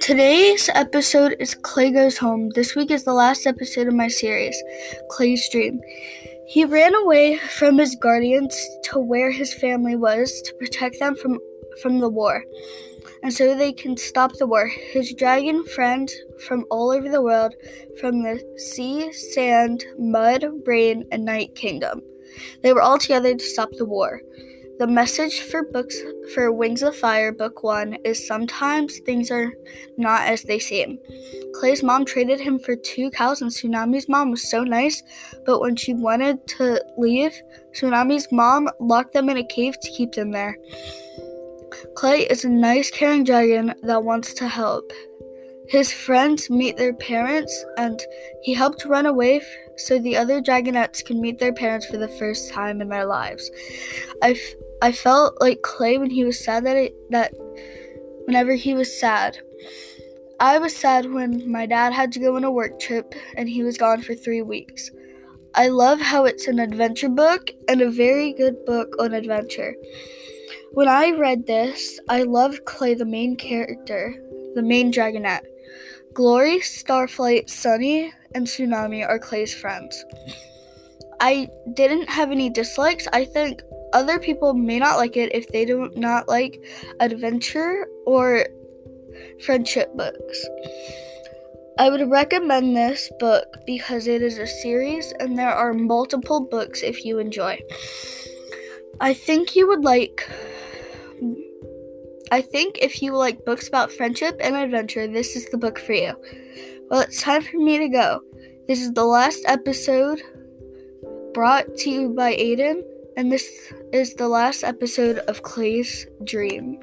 Today's episode is Clay Goes Home. This week is the last episode of my series, Clay's Dream. He ran away from his guardians to where his family was to protect them from, from the war, and so they can stop the war. His dragon friends from all over the world, from the sea, sand, mud, rain, and night kingdom. They were all together to stop the war. The message for books for Wings of Fire book 1 is sometimes things are not as they seem. Clay's mom traded him for two cows and Tsunami's mom was so nice, but when she wanted to leave, Tsunami's mom locked them in a cave to keep them there. Clay is a nice caring dragon that wants to help. His friends meet their parents, and he helped run away f- so the other dragonettes can meet their parents for the first time in their lives. I, f- I felt like Clay when he was sad that that whenever he was sad. I was sad when my dad had to go on a work trip and he was gone for three weeks. I love how it's an adventure book and a very good book on adventure. When I read this, I loved Clay, the main character, the main dragonette. Glory, Starflight, Sunny, and Tsunami are Clay's friends. I didn't have any dislikes. I think other people may not like it if they do not like adventure or friendship books. I would recommend this book because it is a series and there are multiple books if you enjoy. I think you would like I think if you like books about friendship and adventure, this is the book for you. Well, it's time for me to go. This is the last episode brought to you by Aiden, and this is the last episode of Clay's Dream.